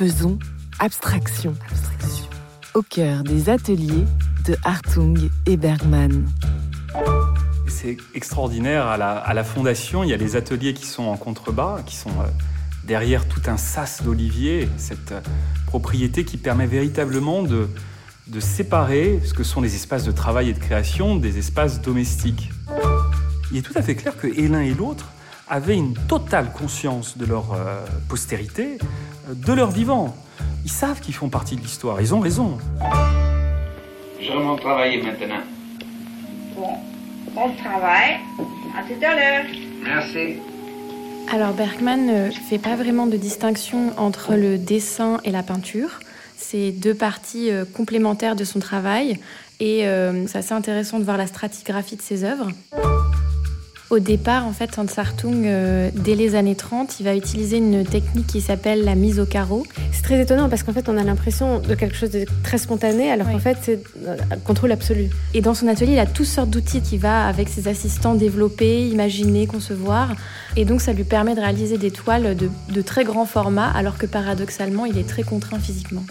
faisons abstraction. Au cœur des ateliers de Hartung et Bergman. C'est extraordinaire, à la, fondation, il y a les ateliers qui sont en contrebas, qui sont euh, derrière tout un sas d'oliviers, cette euh, propriété qui permet véritablement de, de séparer ce que sont les espaces de travail et de création des espaces domestiques. Il est tout à fait clair que l'un et l'autre avaient une totale conscience de leur euh, postérité, de leur vivant. Ils savent qu'ils font partie de l'histoire, ils ont raison. Je remonte travailler maintenant. Bon, bon travail. À tout à l'heure. Merci. Alors Bergman ne fait pas vraiment de distinction entre le dessin et la peinture. C'est deux parties euh, complémentaires de son travail et euh, c'est assez intéressant de voir la stratigraphie de ses œuvres. Au départ, en fait, Hans Hartung, euh, dès les années 30, il va utiliser une technique qui s'appelle la mise au carreau. C'est très étonnant parce qu'en fait, on a l'impression de quelque chose de très spontané, alors qu'en fait, c'est un euh, contrôle absolu. Et dans son atelier, il a toutes sortes d'outils qu'il va, avec ses assistants, développer, imaginer, concevoir. Et donc, ça lui permet de réaliser des toiles de, de très grand format, alors que paradoxalement, il est très contraint physiquement.